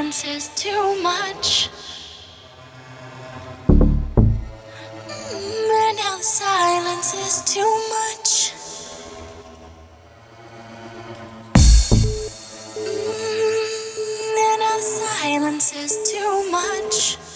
Mm, silence is too much. Mm, and now the silence is too much. And now the silence is too much.